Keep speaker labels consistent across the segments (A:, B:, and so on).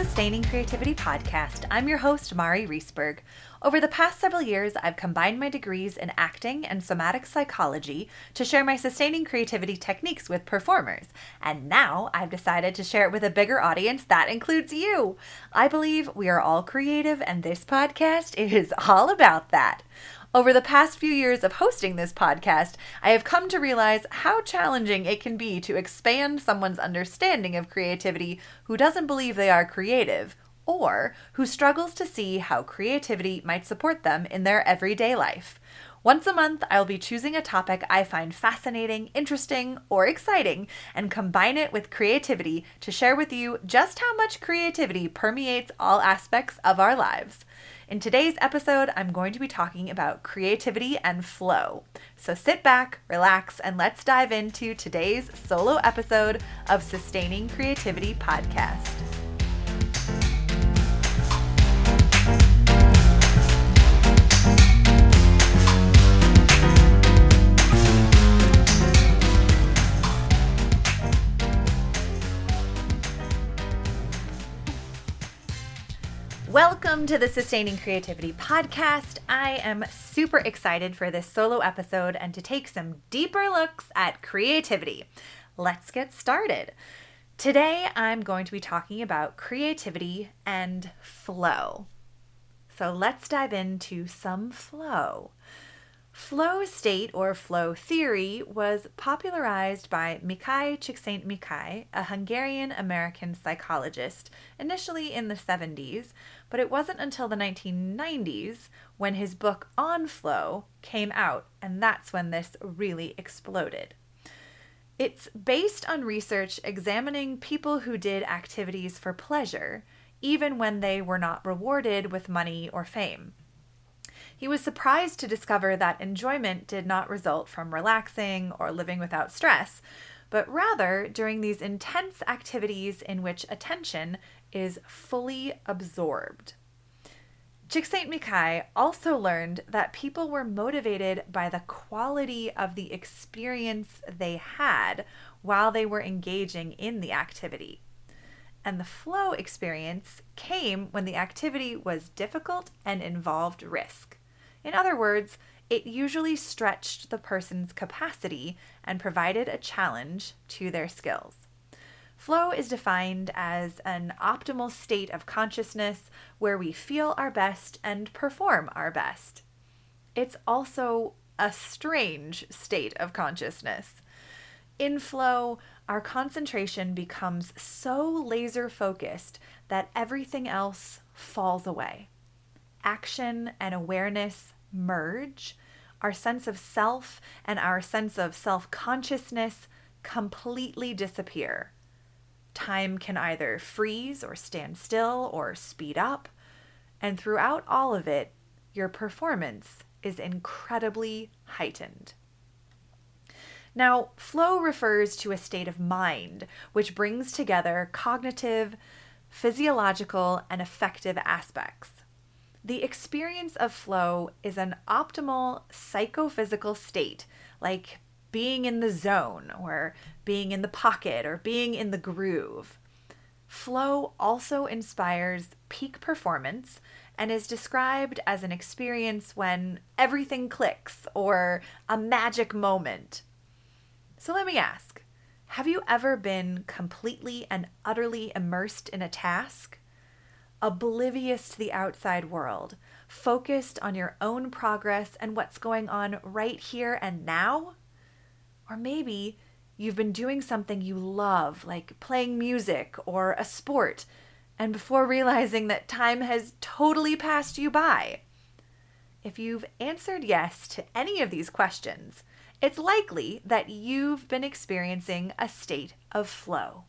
A: Sustaining Creativity podcast. I'm your host, Mari Reesberg. Over the past several years, I've combined my degrees in acting and somatic psychology to share my sustaining creativity techniques with performers. And now I've decided to share it with a bigger audience that includes you. I believe we are all creative, and this podcast is all about that. Over the past few years of hosting this podcast, I have come to realize how challenging it can be to expand someone's understanding of creativity who doesn't believe they are creative or who struggles to see how creativity might support them in their everyday life. Once a month, I'll be choosing a topic I find fascinating, interesting, or exciting and combine it with creativity to share with you just how much creativity permeates all aspects of our lives. In today's episode, I'm going to be talking about creativity and flow. So sit back, relax, and let's dive into today's solo episode of Sustaining Creativity Podcast. To the Sustaining Creativity Podcast. I am super excited for this solo episode and to take some deeper looks at creativity. Let's get started. Today, I'm going to be talking about creativity and flow. So let's dive into some flow. Flow state or flow theory was popularized by Mihaly Csikszentmihalyi, a Hungarian American psychologist, initially in the 70s, but it wasn't until the 1990s when his book On Flow came out, and that's when this really exploded. It's based on research examining people who did activities for pleasure, even when they were not rewarded with money or fame. He was surprised to discover that enjoyment did not result from relaxing or living without stress, but rather during these intense activities in which attention is fully absorbed. Csikszentmihalyi also learned that people were motivated by the quality of the experience they had while they were engaging in the activity. And the flow experience came when the activity was difficult and involved risk. In other words, it usually stretched the person's capacity and provided a challenge to their skills. Flow is defined as an optimal state of consciousness where we feel our best and perform our best. It's also a strange state of consciousness. In flow, our concentration becomes so laser focused that everything else falls away action and awareness merge, our sense of self and our sense of self consciousness completely disappear. Time can either freeze or stand still or speed up, and throughout all of it, your performance is incredibly heightened. Now, flow refers to a state of mind which brings together cognitive, physiological, and affective aspects. The experience of flow is an optimal psychophysical state, like being in the zone or being in the pocket or being in the groove. Flow also inspires peak performance and is described as an experience when everything clicks or a magic moment. So let me ask have you ever been completely and utterly immersed in a task? Oblivious to the outside world, focused on your own progress and what's going on right here and now? Or maybe you've been doing something you love, like playing music or a sport, and before realizing that time has totally passed you by. If you've answered yes to any of these questions, it's likely that you've been experiencing a state of flow.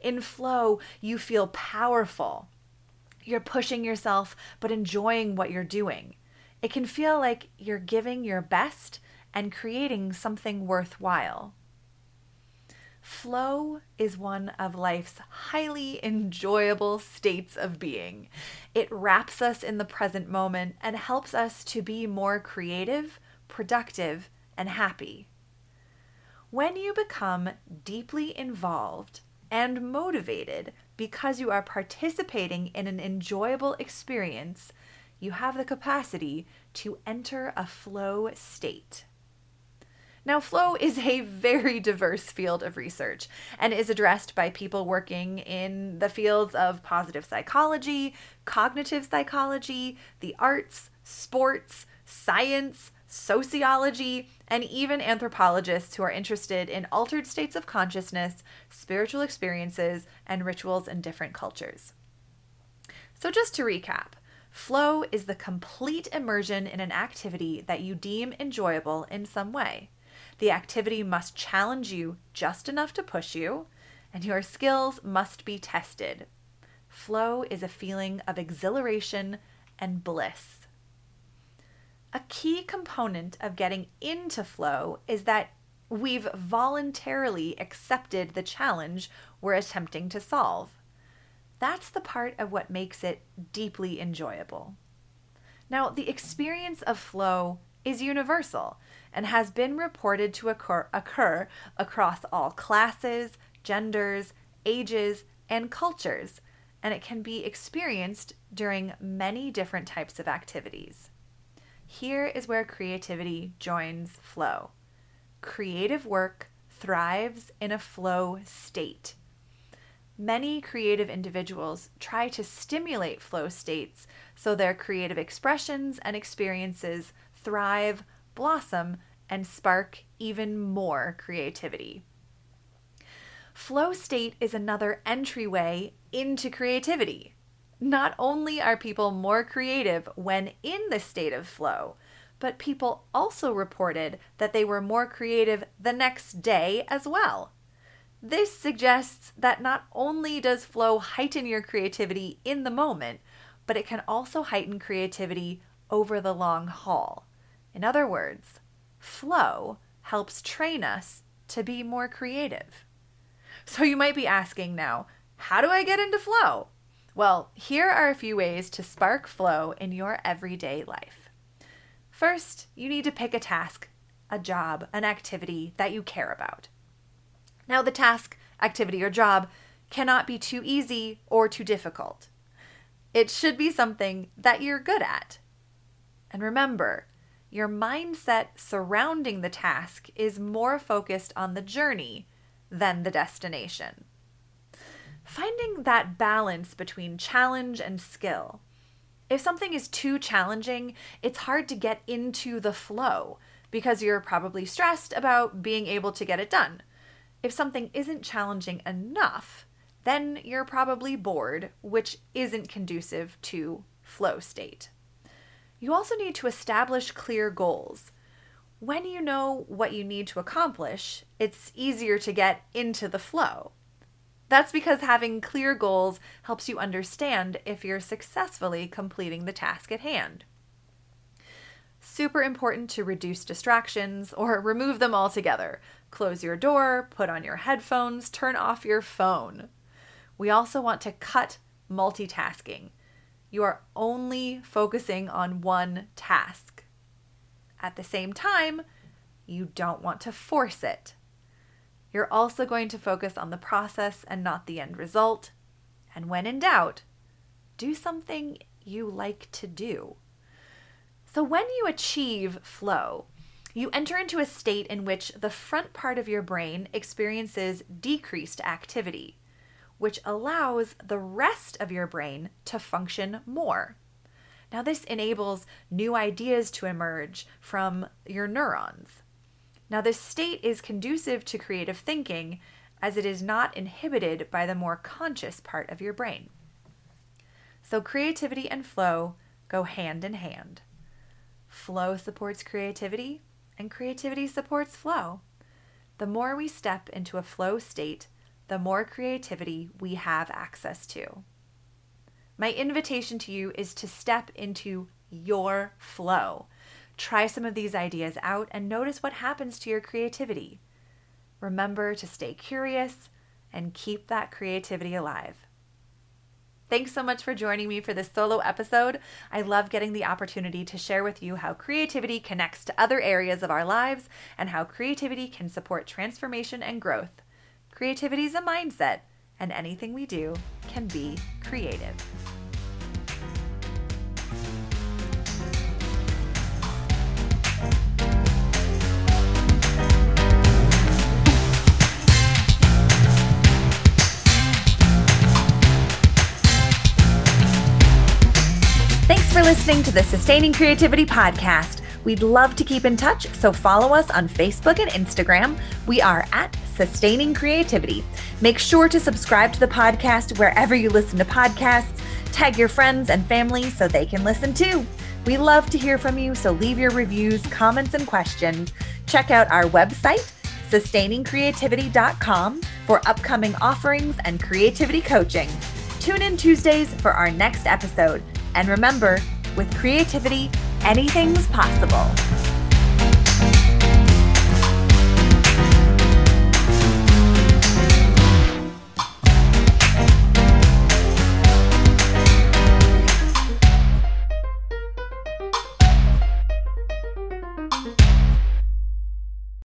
A: In flow, you feel powerful, you're pushing yourself, but enjoying what you're doing. It can feel like you're giving your best and creating something worthwhile. Flow is one of life's highly enjoyable states of being. It wraps us in the present moment and helps us to be more creative, productive, and happy. When you become deeply involved and motivated because you are participating in an enjoyable experience, you have the capacity to enter a flow state. Now, flow is a very diverse field of research and is addressed by people working in the fields of positive psychology, cognitive psychology, the arts, sports, science, sociology, and even anthropologists who are interested in altered states of consciousness, spiritual experiences, and rituals in different cultures. So, just to recap, flow is the complete immersion in an activity that you deem enjoyable in some way. The activity must challenge you just enough to push you, and your skills must be tested. Flow is a feeling of exhilaration and bliss. A key component of getting into flow is that we've voluntarily accepted the challenge we're attempting to solve. That's the part of what makes it deeply enjoyable. Now, the experience of flow is universal and has been reported to occur, occur across all classes, genders, ages, and cultures, and it can be experienced during many different types of activities. Here is where creativity joins flow. Creative work thrives in a flow state. Many creative individuals try to stimulate flow states so their creative expressions and experiences thrive, blossom, and spark even more creativity. Flow state is another entryway into creativity. Not only are people more creative when in the state of flow, but people also reported that they were more creative the next day as well. This suggests that not only does flow heighten your creativity in the moment, but it can also heighten creativity over the long haul. In other words, flow helps train us to be more creative. So you might be asking now, how do I get into flow? Well, here are a few ways to spark flow in your everyday life. First, you need to pick a task, a job, an activity that you care about. Now, the task, activity, or job cannot be too easy or too difficult. It should be something that you're good at. And remember, your mindset surrounding the task is more focused on the journey than the destination. Finding that balance between challenge and skill. If something is too challenging, it's hard to get into the flow because you're probably stressed about being able to get it done. If something isn't challenging enough, then you're probably bored, which isn't conducive to flow state. You also need to establish clear goals. When you know what you need to accomplish, it's easier to get into the flow. That's because having clear goals helps you understand if you're successfully completing the task at hand. Super important to reduce distractions or remove them altogether. Close your door, put on your headphones, turn off your phone. We also want to cut multitasking you are only focusing on one task. At the same time, you don't want to force it. You're also going to focus on the process and not the end result. And when in doubt, do something you like to do. So, when you achieve flow, you enter into a state in which the front part of your brain experiences decreased activity which allows the rest of your brain to function more. Now, this enables new ideas to emerge from your neurons. Now, this state is conducive to creative thinking as it is not inhibited by the more conscious part of your brain. So, creativity and flow go hand in hand. Flow supports creativity, and creativity supports flow. The more we step into a flow state, the more creativity we have access to. My invitation to you is to step into your flow. Try some of these ideas out and notice what happens to your creativity. Remember to stay curious and keep that creativity alive. Thanks so much for joining me for this solo episode. I love getting the opportunity to share with you how creativity connects to other areas of our lives and how creativity can support transformation and growth. Creativity is a mindset, and anything we do can be creative. Listening to the Sustaining Creativity Podcast. We'd love to keep in touch, so follow us on Facebook and Instagram. We are at Sustaining Creativity. Make sure to subscribe to the podcast wherever you listen to podcasts. Tag your friends and family so they can listen too. We love to hear from you, so leave your reviews, comments, and questions. Check out our website, sustainingcreativity.com, for upcoming offerings and creativity coaching. Tune in Tuesdays for our next episode. And remember, with creativity, anything's possible.